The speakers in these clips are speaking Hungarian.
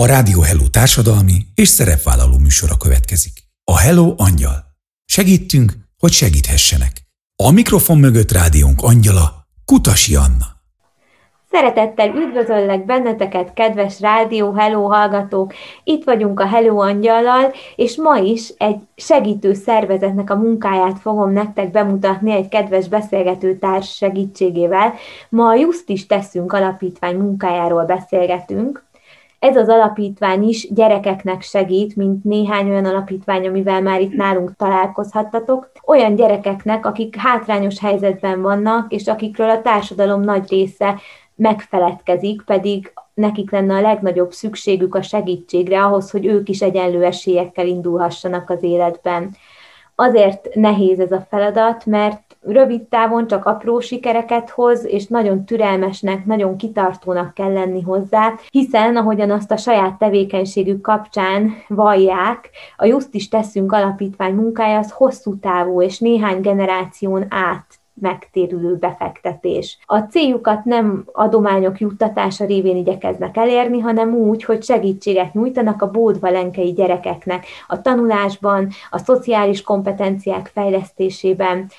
A Rádió Hello társadalmi és szerepvállaló műsora következik. A Hello Angyal. Segítünk, hogy segíthessenek. A mikrofon mögött rádiónk angyala, Kutasi Anna. Szeretettel üdvözöllek benneteket, kedves Rádió Hello hallgatók! Itt vagyunk a Hello Angyallal, és ma is egy segítő szervezetnek a munkáját fogom nektek bemutatni egy kedves beszélgető társ segítségével. Ma a Just is teszünk alapítvány munkájáról beszélgetünk. Ez az alapítvány is gyerekeknek segít, mint néhány olyan alapítvány, amivel már itt nálunk találkozhattatok. Olyan gyerekeknek, akik hátrányos helyzetben vannak, és akikről a társadalom nagy része megfeledkezik, pedig nekik lenne a legnagyobb szükségük a segítségre ahhoz, hogy ők is egyenlő esélyekkel indulhassanak az életben. Azért nehéz ez a feladat, mert rövid távon csak apró sikereket hoz, és nagyon türelmesnek, nagyon kitartónak kell lenni hozzá, hiszen ahogyan azt a saját tevékenységük kapcsán vallják, a Just is teszünk alapítvány munkája az hosszú távú és néhány generáción át megtérülő befektetés. A céljukat nem adományok juttatása révén igyekeznek elérni, hanem úgy, hogy segítséget nyújtanak a bódvalenkei gyerekeknek a tanulásban, a szociális kompetenciák fejlesztésében,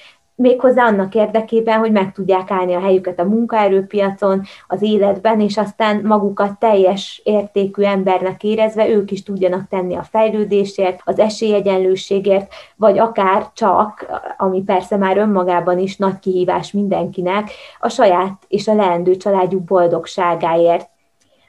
méghozzá annak érdekében, hogy meg tudják állni a helyüket a munkaerőpiacon, az életben, és aztán magukat teljes értékű embernek érezve ők is tudjanak tenni a fejlődésért, az esélyegyenlőségért, vagy akár csak, ami persze már önmagában is nagy kihívás mindenkinek, a saját és a leendő családjuk boldogságáért.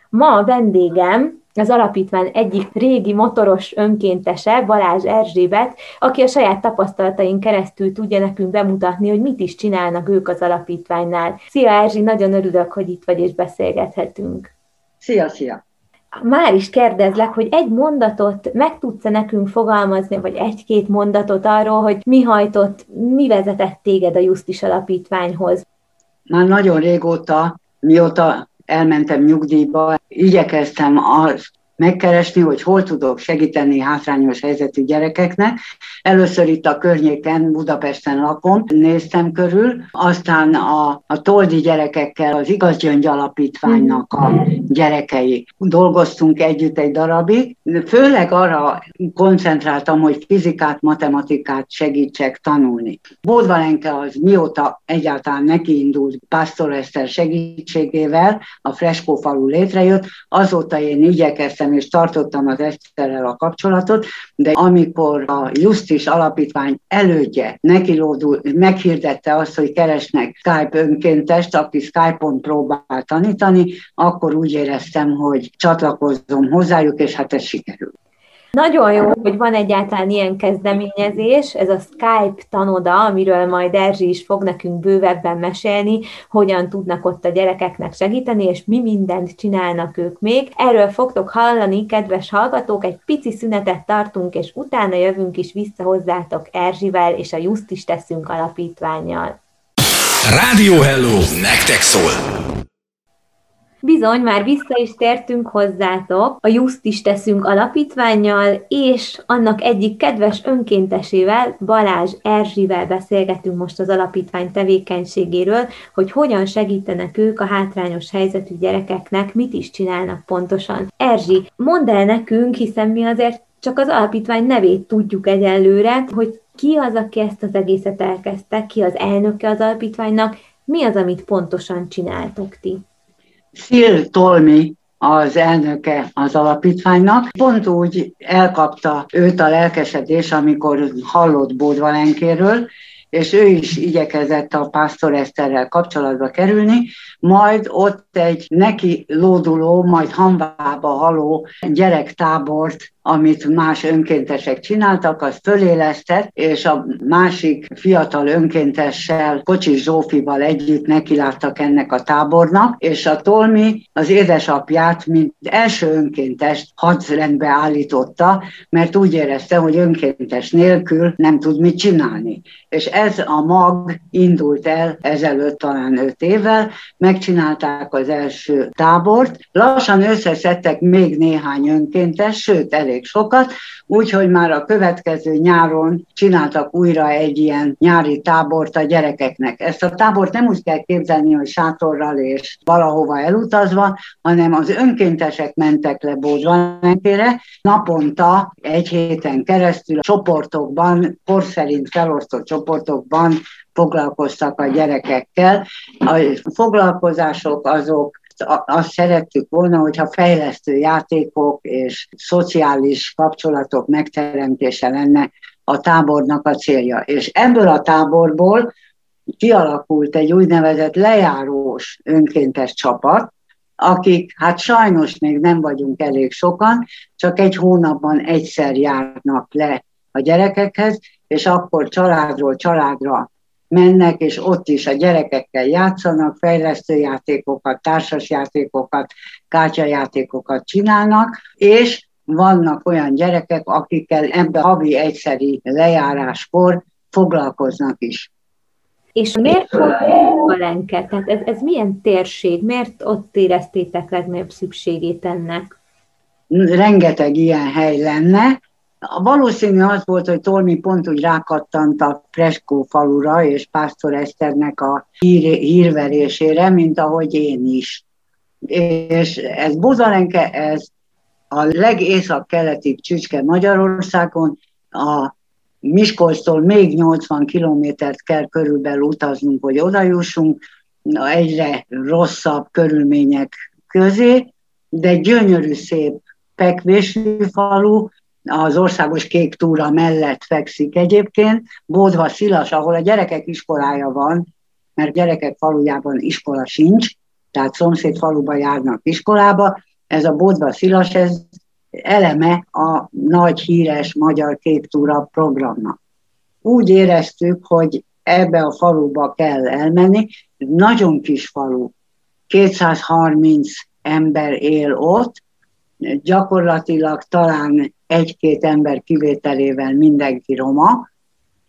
Ma a vendégem az alapítvány egyik régi motoros önkéntese, Balázs Erzsébet, aki a saját tapasztalatain keresztül tudja nekünk bemutatni, hogy mit is csinálnak ők az alapítványnál. Szia Erzsi, nagyon örülök, hogy itt vagy és beszélgethetünk. Szia, szia! Már is kérdezlek, hogy egy mondatot meg tudsz-e nekünk fogalmazni, vagy egy-két mondatot arról, hogy mi hajtott, mi vezetett téged a Justis Alapítványhoz? Már nagyon régóta, mióta elmentem nyugdíjba, igyekeztem azt megkeresni, hogy hol tudok segíteni hátrányos helyzetű gyerekeknek. Először itt a környéken, Budapesten lakom, néztem körül, aztán a, a Toldi gyerekekkel, az Igazgyöngy Alapítványnak a gyerekei. Dolgoztunk együtt egy darabig, főleg arra koncentráltam, hogy fizikát, matematikát segítsek tanulni. Bódvalenke az mióta egyáltalán nekiindult Pásztor Eszter segítségével, a Freskó falu létrejött, azóta én igyekeztem és tartottam az Eszterrel a kapcsolatot, de amikor a Justis Alapítvány elődje nekilódul, meghirdette azt, hogy keresnek Skype önkéntest, aki Skype-on próbál tanítani, akkor úgy éreztem, hogy csatlakozom hozzájuk, és hát ez sikerült. Nagyon jó, hogy van egyáltalán ilyen kezdeményezés, ez a Skype tanoda, amiről majd Erzsi is fog nekünk bővebben mesélni, hogyan tudnak ott a gyerekeknek segíteni, és mi mindent csinálnak ők még. Erről fogtok hallani, kedves hallgatók, egy pici szünetet tartunk, és utána jövünk is vissza hozzátok Erzsivel, és a Just is teszünk alapítványjal. Rádió Hello! Nektek szól! Bizony, már vissza is tértünk hozzátok, a Just is teszünk alapítványjal, és annak egyik kedves önkéntesével, Balázs Erzsivel beszélgetünk most az alapítvány tevékenységéről, hogy hogyan segítenek ők a hátrányos helyzetű gyerekeknek, mit is csinálnak pontosan. Erzsi, mondd el nekünk, hiszen mi azért csak az alapítvány nevét tudjuk egyelőre, hogy ki az, aki ezt az egészet elkezdte, ki az elnöke az alapítványnak, mi az, amit pontosan csináltok ti? Phil Tolmi az elnöke az alapítványnak. Pont úgy elkapta őt a lelkesedés, amikor hallott Bódvalenkéről, és ő is igyekezett a Pásztor Eszterrel kapcsolatba kerülni, majd ott egy neki lóduló, majd hanvába haló gyerektábort amit más önkéntesek csináltak, az fölélesztett, és a másik fiatal önkéntessel, Kocsis Zsófival együtt nekiláttak ennek a tábornak, és a Tolmi az édesapját, mint első önkéntest hadrendbe állította, mert úgy érezte, hogy önkéntes nélkül nem tud mit csinálni. És ez a mag indult el ezelőtt talán öt évvel, megcsinálták az első tábort, lassan összeszedtek még néhány önkéntes, sőt, elég elég sokat, úgyhogy már a következő nyáron csináltak újra egy ilyen nyári tábort a gyerekeknek. Ezt a tábort nem úgy kell képzelni, hogy sátorral és valahova elutazva, hanem az önkéntesek mentek le Bódvanenkére, naponta egy héten keresztül csoportokban, kor szerint felosztott csoportokban foglalkoztak a gyerekekkel. A foglalkozások azok azt szerettük volna, hogyha fejlesztő játékok és szociális kapcsolatok megteremtése lenne a tábornak a célja. És ebből a táborból kialakult egy úgynevezett lejárós önkéntes csapat, akik hát sajnos még nem vagyunk elég sokan, csak egy hónapban egyszer járnak le a gyerekekhez, és akkor családról családra mennek, és ott is a gyerekekkel játszanak, fejlesztőjátékokat, társasjátékokat, kártyajátékokat csinálnak, és vannak olyan gyerekek, akikkel ebbe havi egyszeri lejáráskor foglalkoznak is. És miért pont Valenke? Tehát ez, ez milyen térség? Miért ott éreztétek legnagyobb szükségét ennek? Rengeteg ilyen hely lenne, valószínű az volt, hogy Tolmi pont úgy rákattant a Freskó falura és Pásztor Eszternek a hír, hírverésére, mint ahogy én is. És ez Bozalenke, ez a legészak-keleti csücske Magyarországon, a Miskolctól még 80 kilométert kell körülbelül utaznunk, hogy odajussunk, egyre rosszabb körülmények közé, de gyönyörű szép fekvésű falu, az országos kék túra mellett fekszik egyébként, Bódva Szilas, ahol a gyerekek iskolája van, mert gyerekek falujában iskola sincs, tehát szomszéd faluba járnak iskolába, ez a Bódva Szilas, ez eleme a nagy híres magyar kék túra programnak. Úgy éreztük, hogy ebbe a faluba kell elmenni, nagyon kis falu, 230 ember él ott, gyakorlatilag talán egy-két ember kivételével mindenki roma,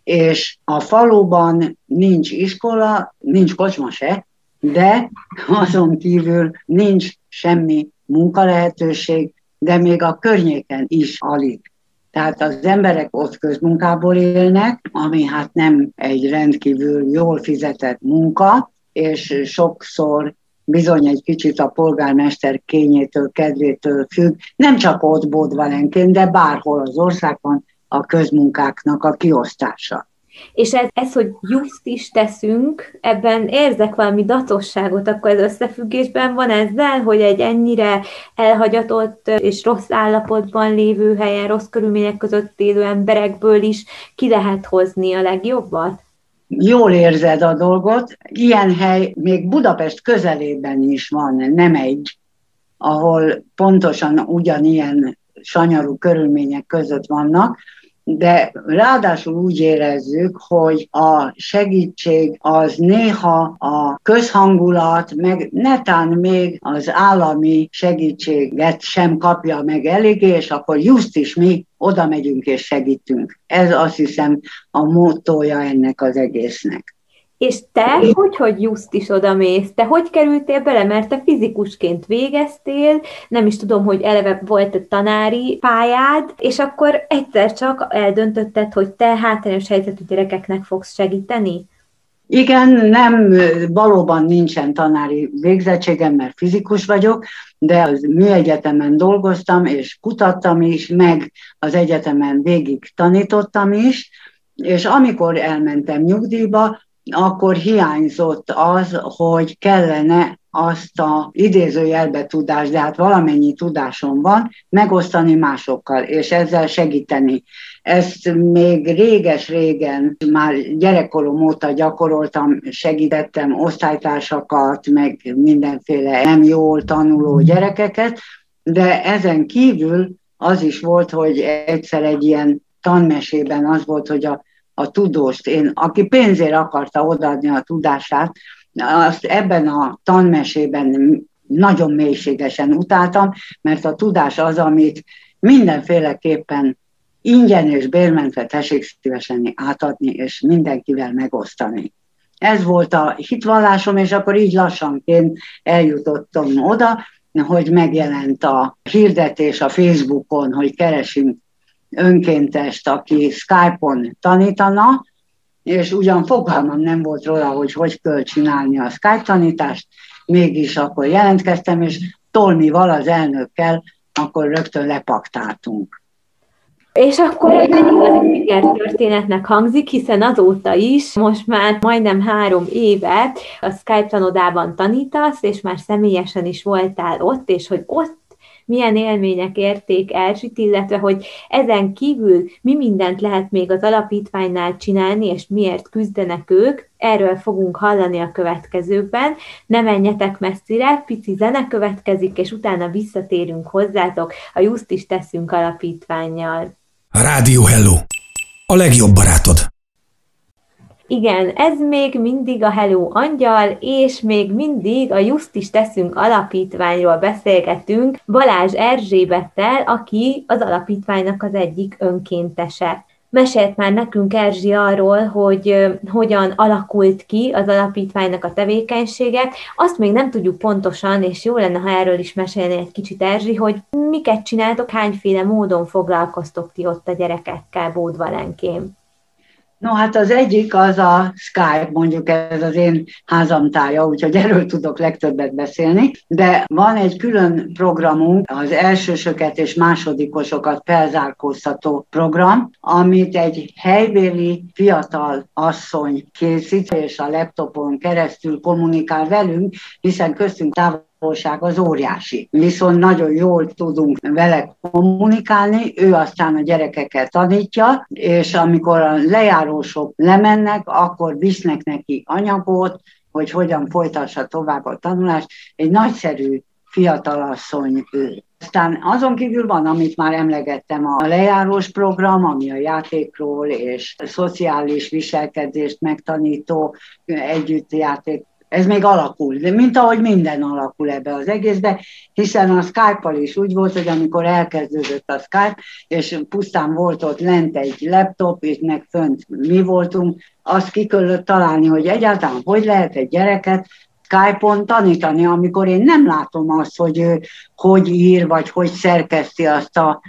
és a faluban nincs iskola, nincs kocsma se, de azon kívül nincs semmi munkalehetőség, de még a környéken is alig. Tehát az emberek ott közmunkából élnek, ami hát nem egy rendkívül jól fizetett munka, és sokszor bizony egy kicsit a polgármester kényétől, kedvétől függ, nem csak ott Bodvalenként, de bárhol az országban a közmunkáknak a kiosztása. És ez, ez, hogy just is teszünk, ebben érzek valami datosságot, akkor ez összefüggésben van ezzel, hogy egy ennyire elhagyatott és rossz állapotban lévő helyen, rossz körülmények között élő emberekből is ki lehet hozni a legjobbat? Jól érzed a dolgot. Ilyen hely még Budapest közelében is van, nem egy, ahol pontosan ugyanilyen sanyarú körülmények között vannak, de ráadásul úgy érezzük, hogy a segítség az néha a közhangulat, meg netán még az állami segítséget sem kapja meg eléggé, és akkor just is mi oda megyünk és segítünk. Ez azt hiszem a módtója ennek az egésznek. És te hogy, hogy just is oda mész? Te hogy kerültél bele? Mert te fizikusként végeztél, nem is tudom, hogy eleve volt egy tanári pályád, és akkor egyszer csak eldöntötted, hogy te hátrányos helyzetű gyerekeknek fogsz segíteni? Igen, nem, valóban nincsen tanári végzettségem, mert fizikus vagyok, de az műegyetemen dolgoztam, és kutattam is, meg az egyetemen végig tanítottam is, és amikor elmentem nyugdíjba, akkor hiányzott az, hogy kellene azt a idézőjelbe tudást, de hát valamennyi tudásom van, megosztani másokkal, és ezzel segíteni. Ezt még réges-régen, már gyerekkorom óta gyakoroltam, segítettem osztálytársakat, meg mindenféle nem jól tanuló gyerekeket, de ezen kívül az is volt, hogy egyszer egy ilyen tanmesében az volt, hogy a a tudóst, én, aki pénzért akarta odaadni a tudását, azt ebben a tanmesében nagyon mélységesen utáltam, mert a tudás az, amit mindenféleképpen ingyen és bérmentve tessék szívesen átadni, és mindenkivel megosztani. Ez volt a hitvallásom, és akkor így lassanként eljutottam oda, hogy megjelent a hirdetés a Facebookon, hogy keresünk önkéntest, aki Skype-on tanítana, és ugyan fogalmam nem volt róla, hogy hogy kell csinálni a Skype tanítást, mégis akkor jelentkeztem, és Tolmival, az elnökkel, akkor rögtön lepaktáltunk. És akkor egy igazi sikertörténetnek hangzik, hiszen azóta is, most már majdnem három éve a Skype tanodában tanítasz, és már személyesen is voltál ott, és hogy ott milyen élmények érték Erzsit, illetve hogy ezen kívül mi mindent lehet még az alapítványnál csinálni, és miért küzdenek ők, erről fogunk hallani a következőkben. Ne menjetek messzire, pici zene következik, és utána visszatérünk hozzátok a Just is teszünk alapítványjal. Rádió Hello! A legjobb barátod! Igen, ez még mindig a Hello Angyal, és még mindig a Just is teszünk alapítványról beszélgetünk Balázs Erzsébettel, aki az alapítványnak az egyik önkéntese. Mesélt már nekünk Erzsi arról, hogy hogyan alakult ki az alapítványnak a tevékenysége. Azt még nem tudjuk pontosan, és jó lenne, ha erről is mesélni egy kicsit Erzsi, hogy miket csináltok, hányféle módon foglalkoztok ti ott a gyerekekkel Bódvalenkén. No hát az egyik az a Skype, mondjuk ez az én házamtája, úgyhogy erről tudok legtöbbet beszélni, de van egy külön programunk, az elsősöket és másodikosokat felzárkóztató program, amit egy helybéli fiatal asszony készít, és a laptopon keresztül kommunikál velünk, hiszen köztünk távol távolság az óriási. Viszont nagyon jól tudunk vele kommunikálni, ő aztán a gyerekeket tanítja, és amikor a lejárósok lemennek, akkor visznek neki anyagot, hogy hogyan folytassa tovább a tanulást. Egy nagyszerű fiatalasszony ő. Aztán azon kívül van, amit már emlegettem, a lejárós program, ami a játékról és a szociális viselkedést megtanító együttjáték ez még alakul, de mint ahogy minden alakul ebbe az egészbe, hiszen a Skype-al is úgy volt, hogy amikor elkezdődött a Skype, és pusztán volt ott lent egy laptop, és meg fönt mi voltunk, azt ki kellett találni, hogy egyáltalán hogy lehet egy gyereket Skype-on tanítani, amikor én nem látom azt, hogy ő hogy ír, vagy hogy szerkeszti azt a,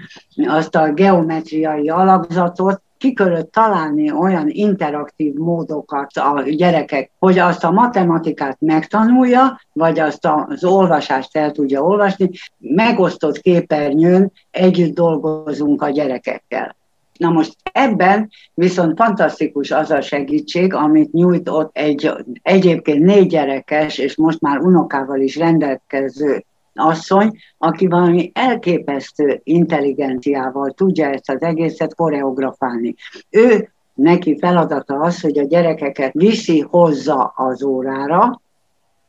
azt a geometriai alapzatot, ki találni olyan interaktív módokat a gyerekek, hogy azt a matematikát megtanulja, vagy azt az olvasást el tudja olvasni, megosztott képernyőn együtt dolgozunk a gyerekekkel. Na most ebben viszont fantasztikus az a segítség, amit nyújt ott egy egyébként négy gyerekes, és most már unokával is rendelkező asszony, aki valami elképesztő intelligenciával tudja ezt az egészet koreografálni. Ő neki feladata az, hogy a gyerekeket viszi, hozza az órára,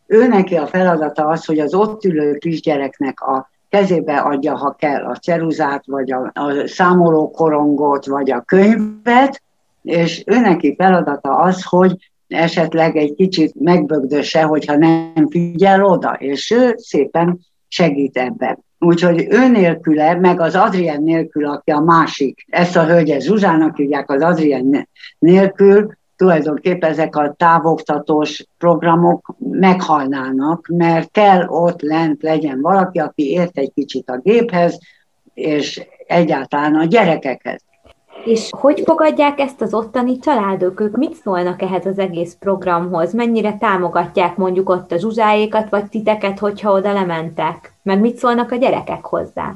ő neki a feladata az, hogy az ott ülő kisgyereknek a kezébe adja, ha kell, a ceruzát, vagy a, a számolókorongot, vagy a könyvet, és ő neki feladata az, hogy esetleg egy kicsit megbögdöse, hogyha nem figyel oda, és ő szépen segít ebben. Úgyhogy ő nélküle, meg az Adrien nélkül, aki a másik, ezt a hölgyet Zsuzsának hívják, az Adrien nélkül, tulajdonképpen ezek a távoktatós programok meghalnának, mert kell ott lent legyen valaki, aki ért egy kicsit a géphez, és egyáltalán a gyerekekhez. És hogy fogadják ezt az ottani családok? Ők mit szólnak ehhez az egész programhoz? Mennyire támogatják mondjuk ott a zsuzsáékat, vagy titeket, hogyha oda lementek? Meg mit szólnak a gyerekek hozzá?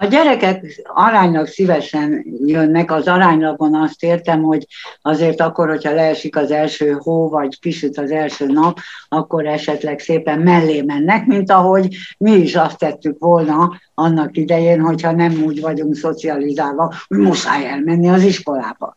A gyerekek aránylag szívesen jönnek, az aránylagon azt értem, hogy azért akkor, hogyha leesik az első hó, vagy kisüt az első nap, akkor esetleg szépen mellé mennek, mint ahogy mi is azt tettük volna annak idején, hogyha nem úgy vagyunk szocializálva, hogy muszáj elmenni az iskolába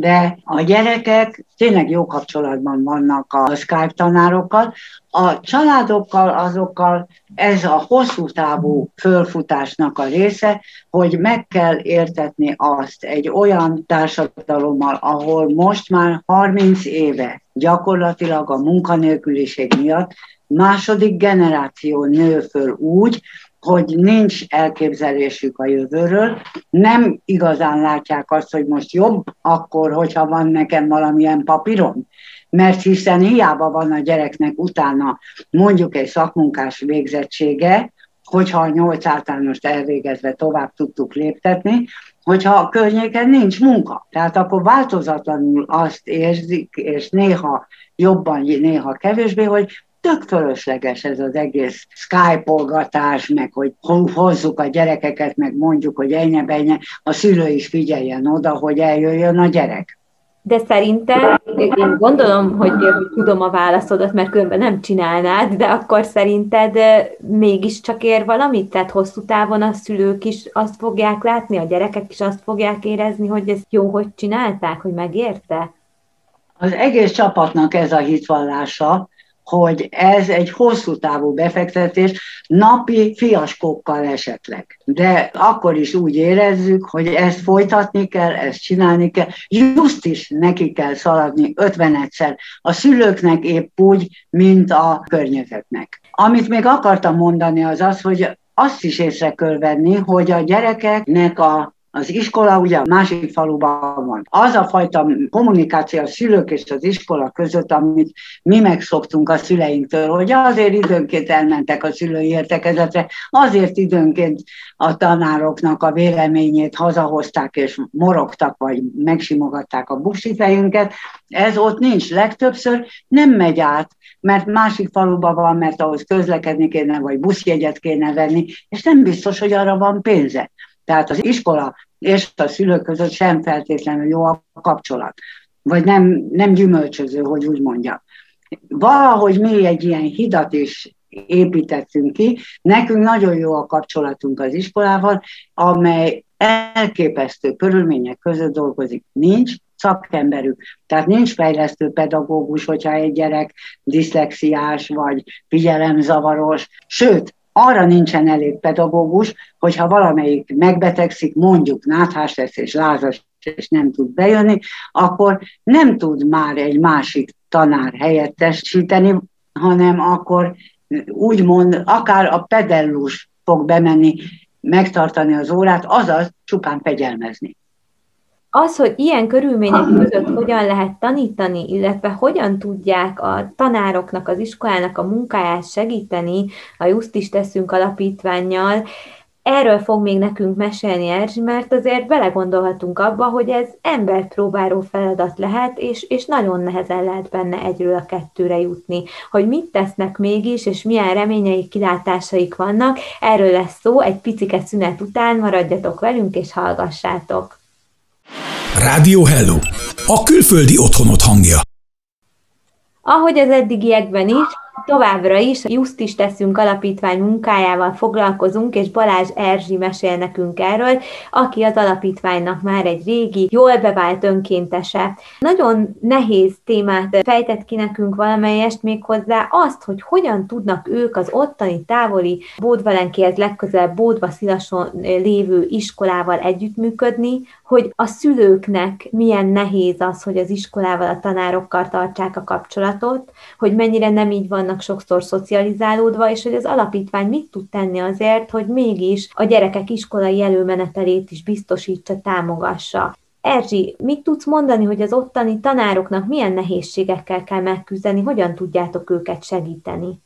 de a gyerekek tényleg jó kapcsolatban vannak a Skype tanárokkal. A családokkal, azokkal ez a hosszú távú fölfutásnak a része, hogy meg kell értetni azt egy olyan társadalommal, ahol most már 30 éve gyakorlatilag a munkanélküliség miatt második generáció nő föl úgy, hogy nincs elképzelésük a jövőről, nem igazán látják azt, hogy most jobb akkor, hogyha van nekem valamilyen papírom, mert hiszen hiába van a gyereknek utána mondjuk egy szakmunkás végzettsége, hogyha a nyolc általánost elvégezve tovább tudtuk léptetni, hogyha a környéken nincs munka. Tehát akkor változatlanul azt érzik, és néha jobban, néha kevésbé, hogy tök fölösleges ez az egész skype-olgatás, meg hogy hozzuk a gyerekeket, meg mondjuk, hogy ennyi benye, a szülő is figyeljen oda, hogy eljöjjön a gyerek. De szerintem, én gondolom, hogy tudom a válaszodat, mert különben nem csinálnád, de akkor szerinted mégiscsak ér valamit? Tehát hosszú távon a szülők is azt fogják látni, a gyerekek is azt fogják érezni, hogy ez jó, hogy csinálták, hogy megérte? Az egész csapatnak ez a hitvallása, hogy ez egy hosszú távú befektetés, napi fiaskókkal esetleg. De akkor is úgy érezzük, hogy ezt folytatni kell, ezt csinálni kell, just is neki kell szaladni 51-szer. A szülőknek épp úgy, mint a környezetnek. Amit még akartam mondani az az, hogy azt is észre kell venni, hogy a gyerekeknek a az iskola ugye a másik faluban van. Az a fajta kommunikáció a szülők és az iskola között, amit mi megszoktunk a szüleinktől, hogy azért időnként elmentek a szülői értekezetre, azért időnként a tanároknak a véleményét hazahozták és morogtak, vagy megsimogatták a buksifejünket. Ez ott nincs. Legtöbbször nem megy át, mert másik faluban van, mert ahhoz közlekedni kéne, vagy buszjegyet kéne venni, és nem biztos, hogy arra van pénze. Tehát az iskola és a szülők között sem feltétlenül jó a kapcsolat. Vagy nem, nem gyümölcsöző, hogy úgy mondjam. Valahogy mi egy ilyen hidat is építettünk ki. Nekünk nagyon jó a kapcsolatunk az iskolával, amely elképesztő körülmények között dolgozik. Nincs szakemberük. Tehát nincs fejlesztő pedagógus, hogyha egy gyerek diszlexiás vagy figyelemzavaros. Sőt, arra nincsen elég pedagógus, hogyha valamelyik megbetegszik, mondjuk náthás lesz és lázas, és nem tud bejönni, akkor nem tud már egy másik tanár helyettesíteni, hanem akkor úgymond akár a pedellus fog bemenni, megtartani az órát, azaz csupán fegyelmezni. Az, hogy ilyen körülmények között hogyan lehet tanítani, illetve hogyan tudják a tanároknak, az iskolának a munkáját segíteni a Just is teszünk alapítványjal, Erről fog még nekünk mesélni Erzsi, mert azért belegondolhatunk abba, hogy ez embert próbáló feladat lehet, és, és nagyon nehezen lehet benne egyről a kettőre jutni. Hogy mit tesznek mégis, és milyen reményeik, kilátásaik vannak, erről lesz szó egy picike szünet után, maradjatok velünk és hallgassátok. Rádió Hello, a külföldi otthonot hangja. Ahogy az eddigiekben is, Továbbra is Just is teszünk alapítvány munkájával foglalkozunk, és Balázs Erzsi mesél nekünk erről, aki az alapítványnak már egy régi, jól bevált önkéntese. Nagyon nehéz témát fejtett ki nekünk valamelyest még hozzá azt, hogy hogyan tudnak ők az ottani távoli Bódvalenkihez legközelebb Bódva Szilason lévő iskolával együttműködni, hogy a szülőknek milyen nehéz az, hogy az iskolával, a tanárokkal tartsák a kapcsolatot, hogy mennyire nem így vannak sokszor szocializálódva, és hogy az alapítvány mit tud tenni azért, hogy mégis a gyerekek iskolai előmenetelét is biztosítsa, támogassa. Erzsi, mit tudsz mondani, hogy az ottani tanároknak milyen nehézségekkel kell megküzdeni, hogyan tudjátok őket segíteni?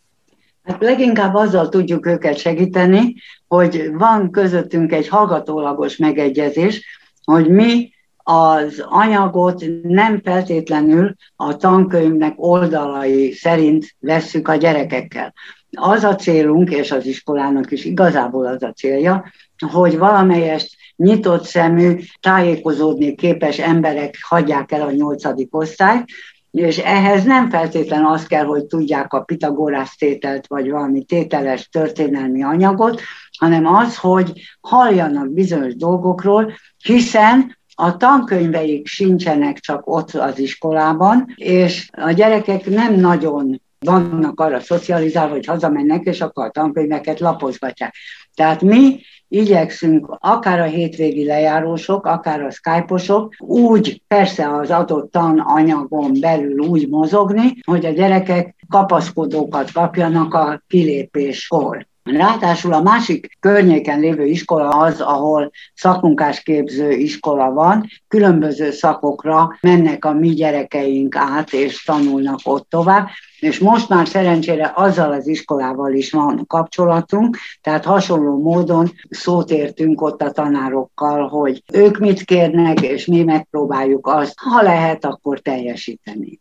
Hát leginkább azzal tudjuk őket segíteni, hogy van közöttünk egy hallgatólagos megegyezés, hogy mi az anyagot nem feltétlenül a tankönyvnek oldalai szerint vesszük a gyerekekkel. Az a célunk, és az iskolának is igazából az a célja, hogy valamelyest nyitott szemű, tájékozódni képes emberek hagyják el a nyolcadik osztályt, és ehhez nem feltétlen az kell, hogy tudják a Pitagorász tételt, vagy valami tételes történelmi anyagot, hanem az, hogy halljanak bizonyos dolgokról, hiszen a tankönyveik sincsenek csak ott az iskolában, és a gyerekek nem nagyon vannak arra szocializálva, hogy hazamennek, és akkor a tankönyveket lapozgatják. Tehát mi igyekszünk akár a hétvégi lejárósok, akár a skype úgy persze az adott tananyagon belül úgy mozogni, hogy a gyerekek kapaszkodókat kapjanak a kilépéskor. Ráadásul a másik környéken lévő iskola az, ahol szakmunkásképző iskola van, különböző szakokra mennek a mi gyerekeink át, és tanulnak ott tovább, és most már szerencsére azzal az iskolával is van kapcsolatunk, tehát hasonló módon szót értünk ott a tanárokkal, hogy ők mit kérnek, és mi megpróbáljuk azt, ha lehet, akkor teljesíteni.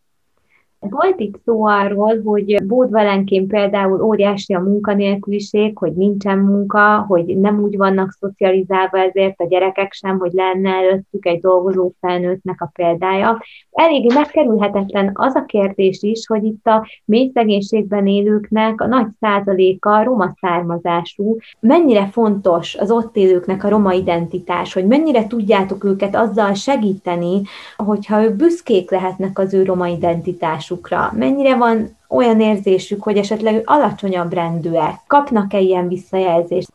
Volt itt szó arról, hogy Bódvalenként például óriási a munkanélküliség, hogy nincsen munka, hogy nem úgy vannak szocializálva ezért a gyerekek sem, hogy lenne előttük egy dolgozó felnőttnek a példája. Eléggé megkerülhetetlen az a kérdés is, hogy itt a mély szegénységben élőknek a nagy százaléka roma származású. Mennyire fontos az ott élőknek a roma identitás, hogy mennyire tudjátok őket azzal segíteni, hogyha ők büszkék lehetnek az ő roma identitásuk tudásukra, mennyire van olyan érzésük, hogy esetleg alacsonyabb rendűek, kapnak-e ilyen visszajelzést?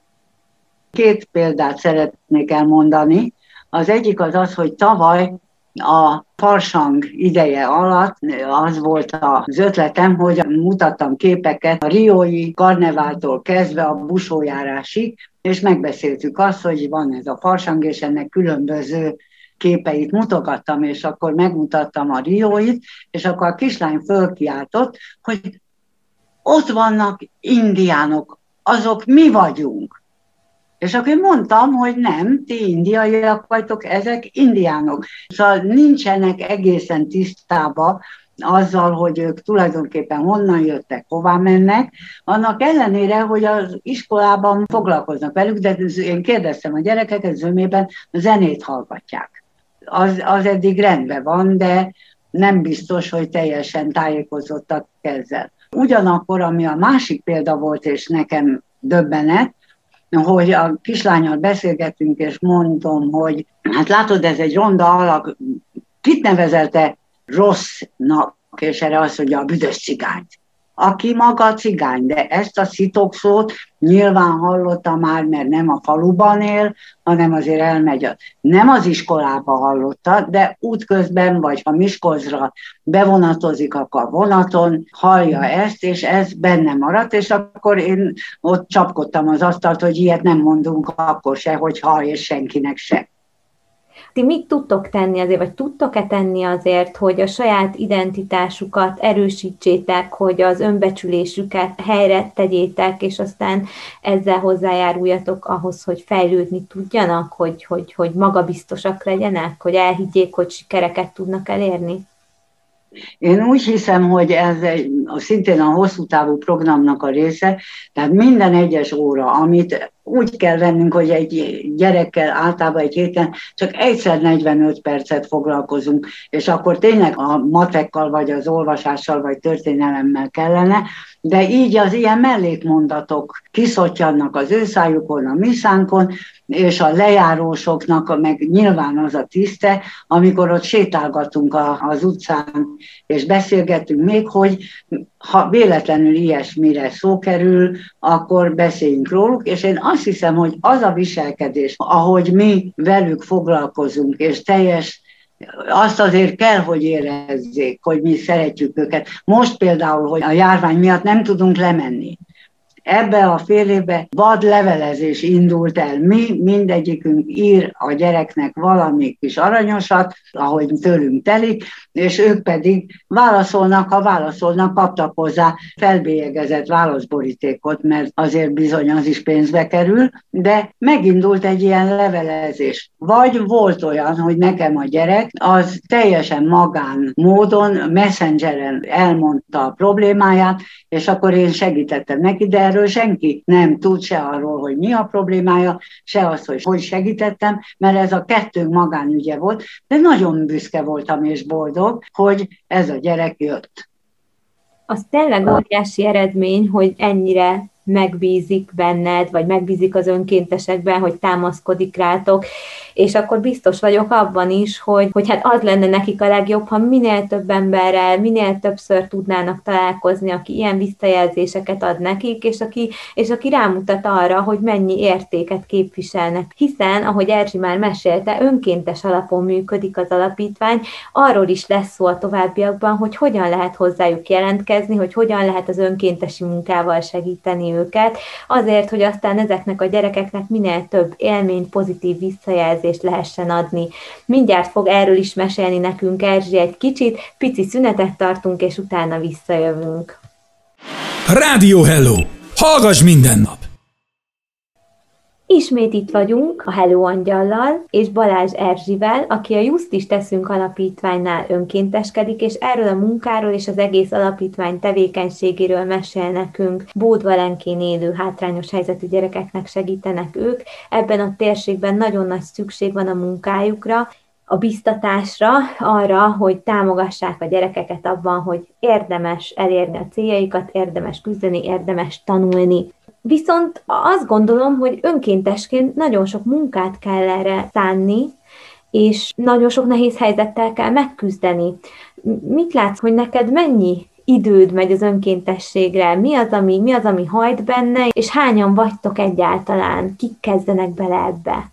Két példát szeretnék elmondani. Az egyik az az, hogy tavaly a farsang ideje alatt az volt az ötletem, hogy mutattam képeket a riói karneváltól kezdve a busójárásig, és megbeszéltük azt, hogy van ez a farsang, és ennek különböző képeit mutogattam, és akkor megmutattam a rióit, és akkor a kislány fölkiáltott, hogy ott vannak indiánok, azok mi vagyunk. És akkor mondtam, hogy nem, ti indiaiak vagytok, ezek indiánok. Szóval nincsenek egészen tisztába azzal, hogy ők tulajdonképpen honnan jöttek, hová mennek, annak ellenére, hogy az iskolában foglalkoznak velük, de én kérdeztem a gyerekeket, zömében zenét hallgatják az, az eddig rendben van, de nem biztos, hogy teljesen tájékozottak ezzel. Ugyanakkor, ami a másik példa volt, és nekem döbbenet, hogy a kislányal beszélgetünk, és mondom, hogy hát látod, ez egy ronda alak, kit nevezelte rossznak, és erre azt mondja, a büdös cigányt aki maga cigány, de ezt a szitokszót nyilván hallotta már, mert nem a faluban él, hanem azért elmegy. Nem az iskolába hallotta, de útközben, vagy ha Miskolcra bevonatozik, akkor vonaton hallja ezt, és ez benne maradt, és akkor én ott csapkodtam az asztalt, hogy ilyet nem mondunk akkor se, hogy ha és senkinek se. Ti mit tudtok tenni azért, vagy tudtok-e tenni azért, hogy a saját identitásukat erősítsétek, hogy az önbecsülésüket helyre tegyétek, és aztán ezzel hozzájáruljatok ahhoz, hogy fejlődni tudjanak, hogy, hogy, hogy magabiztosak legyenek, hogy elhiggyék, hogy sikereket tudnak elérni? Én úgy hiszem, hogy ez egy, szintén a hosszú távú programnak a része, tehát minden egyes óra, amit úgy kell vennünk, hogy egy gyerekkel általában egy héten csak egyszer 45 percet foglalkozunk, és akkor tényleg a matekkal, vagy az olvasással, vagy történelemmel kellene, de így az ilyen mellékmondatok kiszottyannak az ő a mi szánkon, és a lejárósoknak meg nyilván az a tiszte, amikor ott sétálgatunk az utcán, és beszélgetünk még, hogy ha véletlenül ilyesmire szó kerül, akkor beszéljünk róluk, és én azt hiszem, hogy az a viselkedés, ahogy mi velük foglalkozunk, és teljes azt azért kell, hogy érezzék, hogy mi szeretjük őket. Most például, hogy a járvány miatt nem tudunk lemenni ebbe a fél évbe vad levelezés indult el. Mi mindegyikünk ír a gyereknek valami kis aranyosat, ahogy tőlünk telik, és ők pedig válaszolnak, ha válaszolnak, kaptak hozzá felbélyegezett válaszborítékot, mert azért bizony az is pénzbe kerül, de megindult egy ilyen levelezés. Vagy volt olyan, hogy nekem a gyerek az teljesen magán módon, messengeren elmondta a problémáját, és akkor én segítettem neki, de erről senki nem tud se arról, hogy mi a problémája, se az, hogy hogy segítettem, mert ez a kettő magánügye volt, de nagyon büszke voltam és boldog, hogy ez a gyerek jött. Az tényleg óriási eredmény, hogy ennyire megbízik benned, vagy megbízik az önkéntesekben, hogy támaszkodik rátok, és akkor biztos vagyok abban is, hogy, hogy hát az lenne nekik a legjobb, ha minél több emberrel, minél többször tudnának találkozni, aki ilyen visszajelzéseket ad nekik, és aki, és aki rámutat arra, hogy mennyi értéket képviselnek. Hiszen, ahogy Erzsi már mesélte, önkéntes alapon működik az alapítvány, arról is lesz szó a továbbiakban, hogy hogyan lehet hozzájuk jelentkezni, hogy hogyan lehet az önkéntesi munkával segíteni őket, azért, hogy aztán ezeknek a gyerekeknek minél több élményt, pozitív visszajelzést lehessen adni. Mindjárt fog erről is mesélni nekünk Erzsi egy kicsit, pici szünetet tartunk, és utána visszajövünk. Rádió Hello! Hallgass minden nap! Ismét itt vagyunk a Hello Angyallal és Balázs Erzsivel, aki a Just is Teszünk alapítványnál önkénteskedik, és erről a munkáról és az egész alapítvány tevékenységéről mesél nekünk. Bódvalenkén élő hátrányos helyzetű gyerekeknek segítenek ők. Ebben a térségben nagyon nagy szükség van a munkájukra, a biztatásra, arra, hogy támogassák a gyerekeket abban, hogy érdemes elérni a céljaikat, érdemes küzdeni, érdemes tanulni. Viszont azt gondolom, hogy önkéntesként nagyon sok munkát kell erre szánni, és nagyon sok nehéz helyzettel kell megküzdeni. Mit látsz, hogy neked mennyi időd megy az önkéntességre, mi az, ami, mi az, ami hajt benne, és hányan vagytok egyáltalán, kik kezdenek bele ebbe?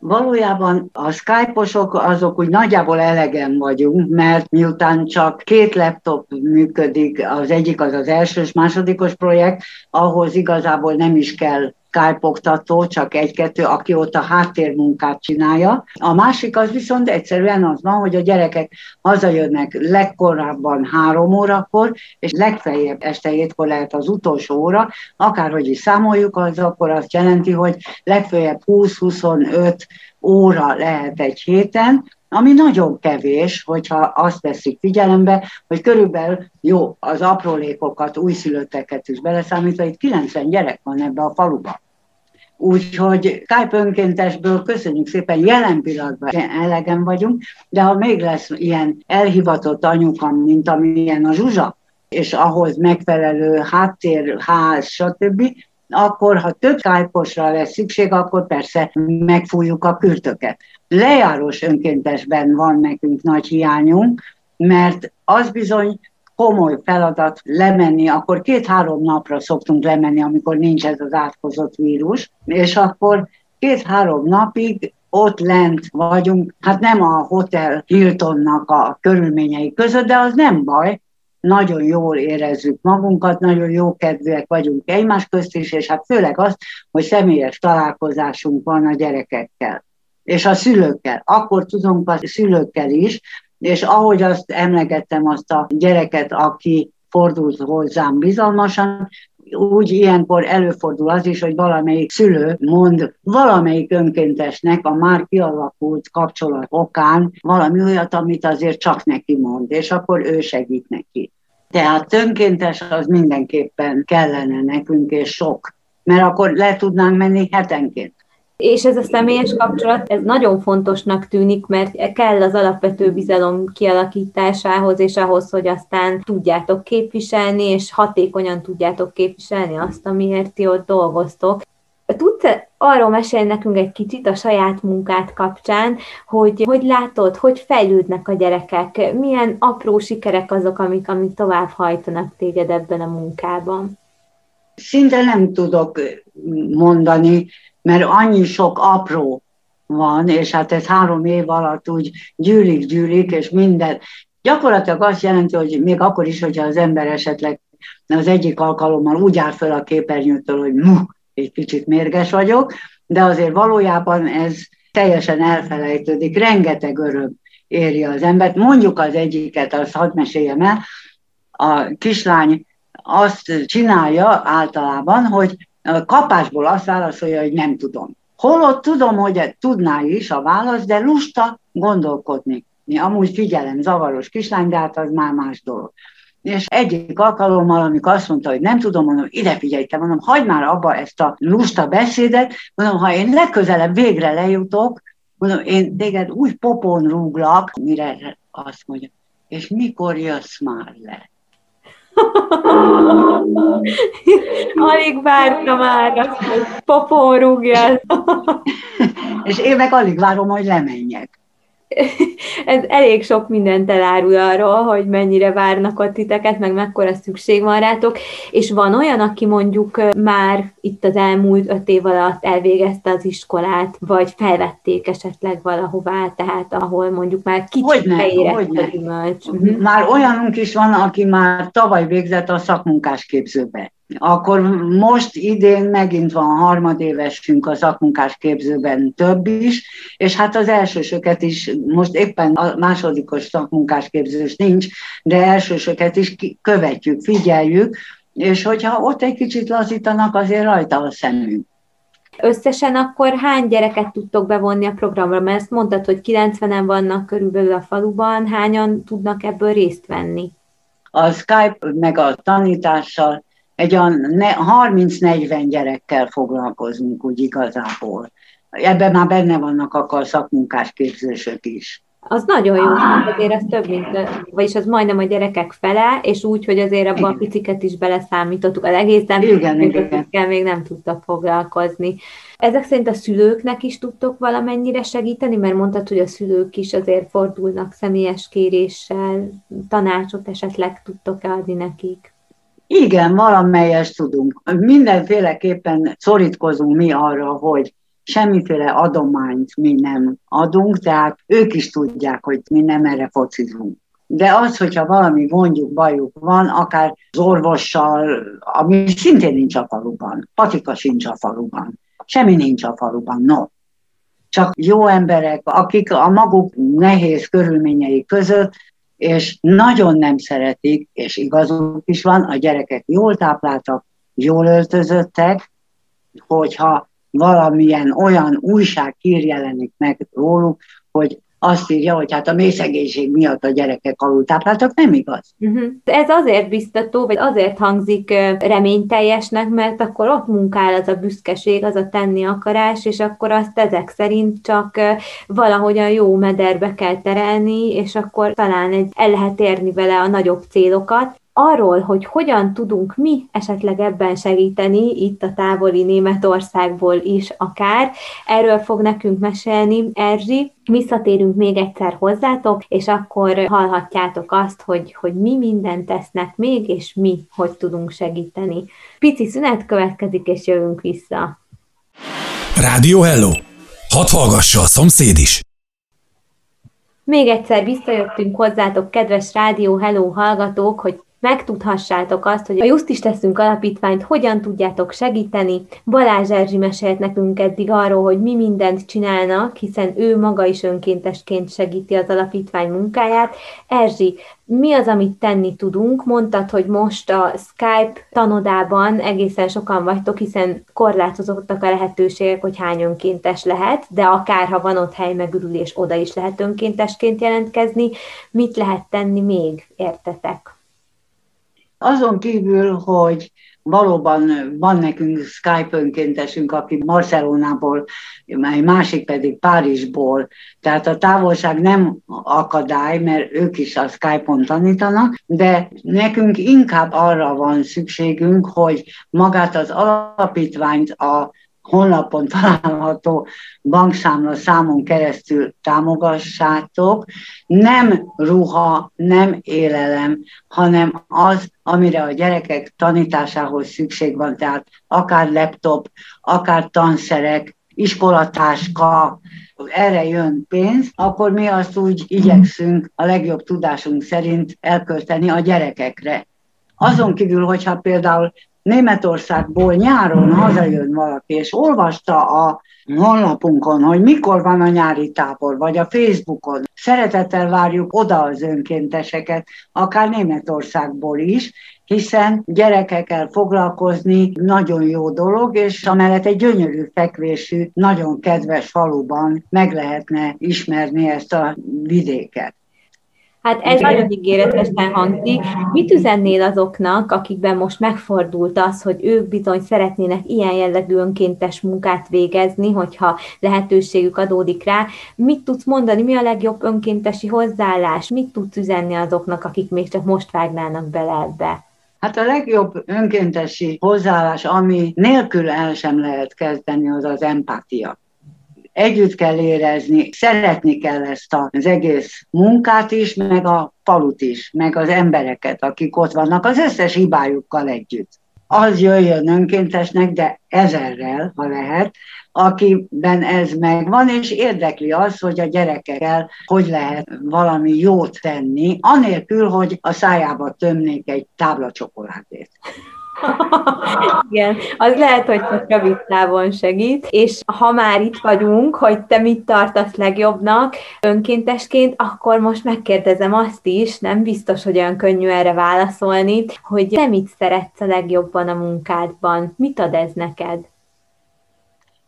Valójában a Skype-osok azok úgy nagyjából elegen vagyunk, mert miután csak két laptop működik, az egyik az az elsős, másodikos projekt, ahhoz igazából nem is kell Skype-oktató, csak egy-kettő, aki ott a háttérmunkát csinálja. A másik az viszont egyszerűen az van, hogy a gyerekek hazajönnek legkorábban három órakor, és legfeljebb este hétkor lehet az utolsó óra, akárhogy is számoljuk, az akkor azt jelenti, hogy legfeljebb 20-25 óra lehet egy héten, ami nagyon kevés, hogyha azt veszik figyelembe, hogy körülbelül jó, az aprólékokat, újszülötteket is beleszámítva, itt 90 gyerek van ebbe a faluban. Úgyhogy Skype önkéntesből köszönjük szépen, jelen pillanatban elegen vagyunk, de ha még lesz ilyen elhivatott anyuka, mint amilyen a Zsuzsa, és ahhoz megfelelő háttér, ház, stb., akkor ha több skype lesz szükség, akkor persze megfújjuk a kürtöket. Lejárós önkéntesben van nekünk nagy hiányunk, mert az bizony komoly feladat lemenni, akkor két-három napra szoktunk lemenni, amikor nincs ez az átkozott vírus, és akkor két-három napig ott lent vagyunk, hát nem a Hotel Hiltonnak a körülményei között, de az nem baj, nagyon jól érezzük magunkat, nagyon jó kedvűek vagyunk egymás közt is, és hát főleg azt, hogy személyes találkozásunk van a gyerekekkel és a szülőkkel. Akkor tudunk a szülőkkel is, és ahogy azt emlegettem, azt a gyereket, aki fordult hozzám bizalmasan, úgy ilyenkor előfordul az is, hogy valamelyik szülő mond valamelyik önkéntesnek a már kialakult kapcsolat okán valami olyat, amit azért csak neki mond, és akkor ő segít neki. Tehát önkéntes az mindenképpen kellene nekünk, és sok. Mert akkor le tudnánk menni hetenként. És ez a személyes kapcsolat, ez nagyon fontosnak tűnik, mert kell az alapvető bizalom kialakításához, és ahhoz, hogy aztán tudjátok képviselni, és hatékonyan tudjátok képviselni azt, amiért ti ott dolgoztok. Tudsz arról mesélni nekünk egy kicsit a saját munkát kapcsán, hogy hogy látod, hogy fejlődnek a gyerekek, milyen apró sikerek azok, amik, amik tovább hajtanak téged ebben a munkában? Szinte nem tudok mondani, mert annyi sok apró van, és hát ez három év alatt úgy gyűlik, gyűlik, és minden. Gyakorlatilag azt jelenti, hogy még akkor is, hogyha az ember esetleg az egyik alkalommal úgy áll föl a képernyőtől, hogy mu, egy kicsit mérges vagyok, de azért valójában ez teljesen elfelejtődik, rengeteg öröm éri az embert. Mondjuk az egyiket, azt hadd meséljem el, a kislány azt csinálja általában, hogy kapásból azt válaszolja, hogy nem tudom. Holott tudom, hogy tudná is a válasz, de lusta gondolkodni. Amúgy figyelem, zavaros kislány, de hát az már más dolog. És egyik alkalommal, amikor azt mondta, hogy nem tudom, mondom, ide figyelj, te mondom, hagyd már abba ezt a lusta beszédet, mondom, ha én legközelebb végre lejutok, mondom, én téged úgy popon rúglak, mire azt mondja, és mikor jössz már le? alig várta már popon rúgja. És én meg alig várom, hogy lemenjek. Ez elég sok mindent elárul arról, hogy mennyire várnak ott titeket, meg mekkora szükség van rátok, és van olyan, aki mondjuk már itt az elmúlt öt év alatt elvégezte az iskolát, vagy felvették esetleg valahová, tehát ahol mondjuk már kicsit helyére a gyümölcs. Már olyanunk is van, aki már tavaly végzett a szakmunkásképzőbe akkor most idén megint van harmadévesünk a szakmunkás képzőben több is, és hát az elsősöket is, most éppen a másodikos szakmunkás képzős nincs, de elsősöket is követjük, figyeljük, és hogyha ott egy kicsit lazítanak, azért rajta a szemünk. Összesen akkor hány gyereket tudtok bevonni a programra? Mert ezt mondtad, hogy 90-en vannak körülbelül a faluban, hányan tudnak ebből részt venni? A Skype meg a tanítással egy olyan 30-40 gyerekkel foglalkozunk úgy igazából. Ebben már benne vannak akkor szakmunkás képzősök is. Az nagyon jó, mert azért ez több, mint, vagyis az majdnem a gyerekek fele, és úgy, hogy azért abban a piciket is beleszámítottuk. Az egész nem igen, igen. még nem tudtak foglalkozni. Ezek szerint a szülőknek is tudtok valamennyire segíteni, mert mondtad, hogy a szülők is azért fordulnak személyes kéréssel, tanácsot esetleg tudtok adni nekik? Igen, valamelyest tudunk. Mindenféleképpen szorítkozunk mi arra, hogy semmiféle adományt mi nem adunk, tehát ők is tudják, hogy mi nem erre focizunk. De az, hogyha valami gondjuk, bajuk van, akár az orvossal, ami szintén nincs a faluban, patika sincs a faluban, semmi nincs a faluban, no. Csak jó emberek, akik a maguk nehéz körülményei között és nagyon nem szeretik, és igazuk is van, a gyerekek jól tápláltak, jól öltözöttek, hogyha valamilyen olyan újság hír jelenik meg róluk, hogy azt írja, hogy hát a mélyszegénység miatt a gyerekek alultápláltak, nem igaz. Uh-huh. Ez azért biztató, vagy azért hangzik reményteljesnek, mert akkor ott munkál az a büszkeség, az a tenni akarás, és akkor azt ezek szerint csak valahogyan jó mederbe kell terelni, és akkor talán egy, el lehet érni vele a nagyobb célokat arról, hogy hogyan tudunk mi esetleg ebben segíteni, itt a távoli Németországból is akár, erről fog nekünk mesélni Erzsi. Visszatérünk még egyszer hozzátok, és akkor hallhatjátok azt, hogy, hogy mi mindent tesznek még, és mi hogy tudunk segíteni. Pici szünet következik, és jövünk vissza. Rádió Hello! Hadd hallgassa a szomszéd is! Még egyszer visszajöttünk hozzátok, kedves Rádió Hello hallgatók, hogy megtudhassátok azt, hogy a Justis Teszünk Alapítványt hogyan tudjátok segíteni. Balázs Erzsi mesélt nekünk eddig arról, hogy mi mindent csinálnak, hiszen ő maga is önkéntesként segíti az alapítvány munkáját. Erzsi, mi az, amit tenni tudunk? Mondtad, hogy most a Skype tanodában egészen sokan vagytok, hiszen korlátozottak a lehetőségek, hogy hány önkéntes lehet, de akár ha van ott hely megürülés, oda is lehet önkéntesként jelentkezni. Mit lehet tenni még, értetek? Azon kívül, hogy valóban van nekünk Skype önkéntesünk, aki Barcelonából, egy másik pedig Párizsból, tehát a távolság nem akadály, mert ők is a Skype-on tanítanak, de nekünk inkább arra van szükségünk, hogy magát az alapítványt, a honlapon található bankszámla számon keresztül támogassátok. Nem ruha, nem élelem, hanem az, amire a gyerekek tanításához szükség van, tehát akár laptop, akár tanszerek, iskolatáska, erre jön pénz, akkor mi azt úgy igyekszünk a legjobb tudásunk szerint elkölteni a gyerekekre. Azon kívül, hogyha például Németországból nyáron hazajön valaki, és olvasta a honlapunkon, hogy mikor van a nyári tábor, vagy a Facebookon. Szeretettel várjuk oda az önkénteseket, akár Németországból is, hiszen gyerekekkel foglalkozni nagyon jó dolog, és amellett egy gyönyörű fekvésű, nagyon kedves faluban meg lehetne ismerni ezt a vidéket. Hát ez nagyon ígéretesen hangzik. Mit üzennél azoknak, akikben most megfordult az, hogy ők bizony szeretnének ilyen jellegű önkéntes munkát végezni, hogyha lehetőségük adódik rá? Mit tudsz mondani, mi a legjobb önkéntesi hozzáállás? Mit tudsz üzenni azoknak, akik még csak most vágnának bele ebbe? Hát a legjobb önkéntesi hozzáállás, ami nélkül el sem lehet kezdeni, az az empátia együtt kell érezni, szeretni kell ezt az egész munkát is, meg a falut is, meg az embereket, akik ott vannak, az összes hibájukkal együtt. Az jöjjön önkéntesnek, de ezerrel, ha lehet, akiben ez megvan, és érdekli az, hogy a gyerekekkel hogy lehet valami jót tenni, anélkül, hogy a szájába tömnék egy tábla csokoládét. Igen, az lehet, hogy csak rövid távon segít, és ha már itt vagyunk, hogy te mit tartasz legjobbnak önkéntesként, akkor most megkérdezem azt is, nem biztos, hogy olyan könnyű erre válaszolni, hogy te mit szeretsz a legjobban a munkádban? Mit ad ez neked?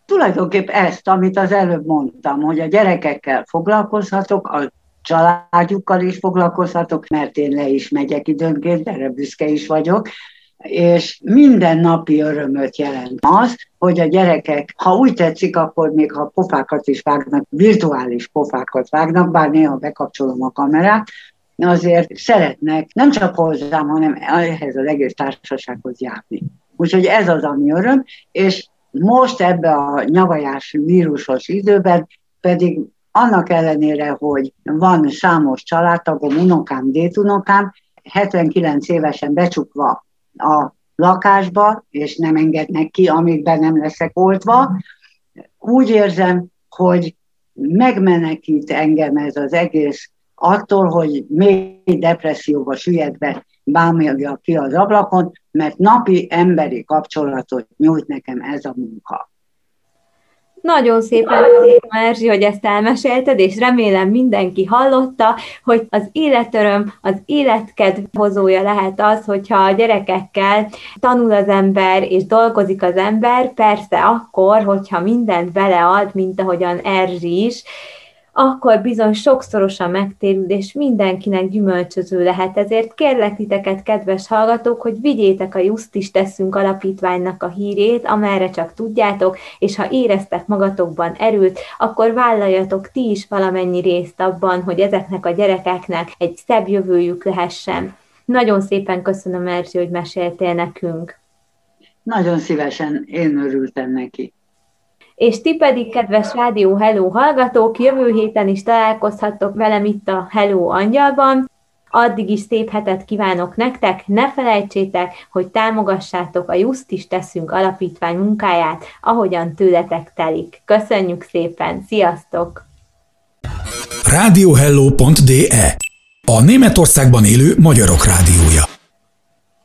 Tulajdonképp ezt, amit az előbb mondtam, hogy a gyerekekkel foglalkozhatok, a családjukkal is foglalkozhatok, mert én le is megyek időnként, erre büszke is vagyok, és minden napi örömöt jelent az, hogy a gyerekek, ha úgy tetszik, akkor még ha pofákat is vágnak, virtuális pofákat vágnak, bár néha bekapcsolom a kamerát, azért szeretnek nem csak hozzám, hanem ehhez az egész társasághoz járni. Úgyhogy ez az, ami öröm, és most ebbe a nyavajás vírusos időben pedig annak ellenére, hogy van számos családtagom, unokám, détunokám, 79 évesen becsukva a lakásba, és nem engednek ki, amíg be nem leszek oltva. Úgy érzem, hogy megmenekít engem ez az egész attól, hogy mély depresszióba süllyedve bámulja ki az ablakon, mert napi emberi kapcsolatot nyújt nekem ez a munka. Nagyon szépen Erzsi, hogy ezt elmesélted, és remélem mindenki hallotta, hogy az életöröm, az életkedv hozója lehet az, hogyha a gyerekekkel tanul az ember, és dolgozik az ember, persze akkor, hogyha mindent belead, mint ahogyan Erzsi is, akkor bizony sokszorosan megtérül, és mindenkinek gyümölcsöző lehet. Ezért kérlek titeket, kedves hallgatók, hogy vigyétek a Just is teszünk alapítványnak a hírét, amerre csak tudjátok, és ha éreztek magatokban erőt, akkor vállaljatok ti is valamennyi részt abban, hogy ezeknek a gyerekeknek egy szebb jövőjük lehessen. Nagyon szépen köszönöm, Erzsi, hogy meséltél nekünk. Nagyon szívesen, én örültem neki és ti pedig, kedves Rádió Hello hallgatók, jövő héten is találkozhattok velem itt a Hello Angyalban. Addig is szép hetet kívánok nektek, ne felejtsétek, hogy támogassátok a Just is teszünk alapítvány munkáját, ahogyan tőletek telik. Köszönjük szépen, sziasztok! Radiohello.de A Németországban élő magyarok rádiója.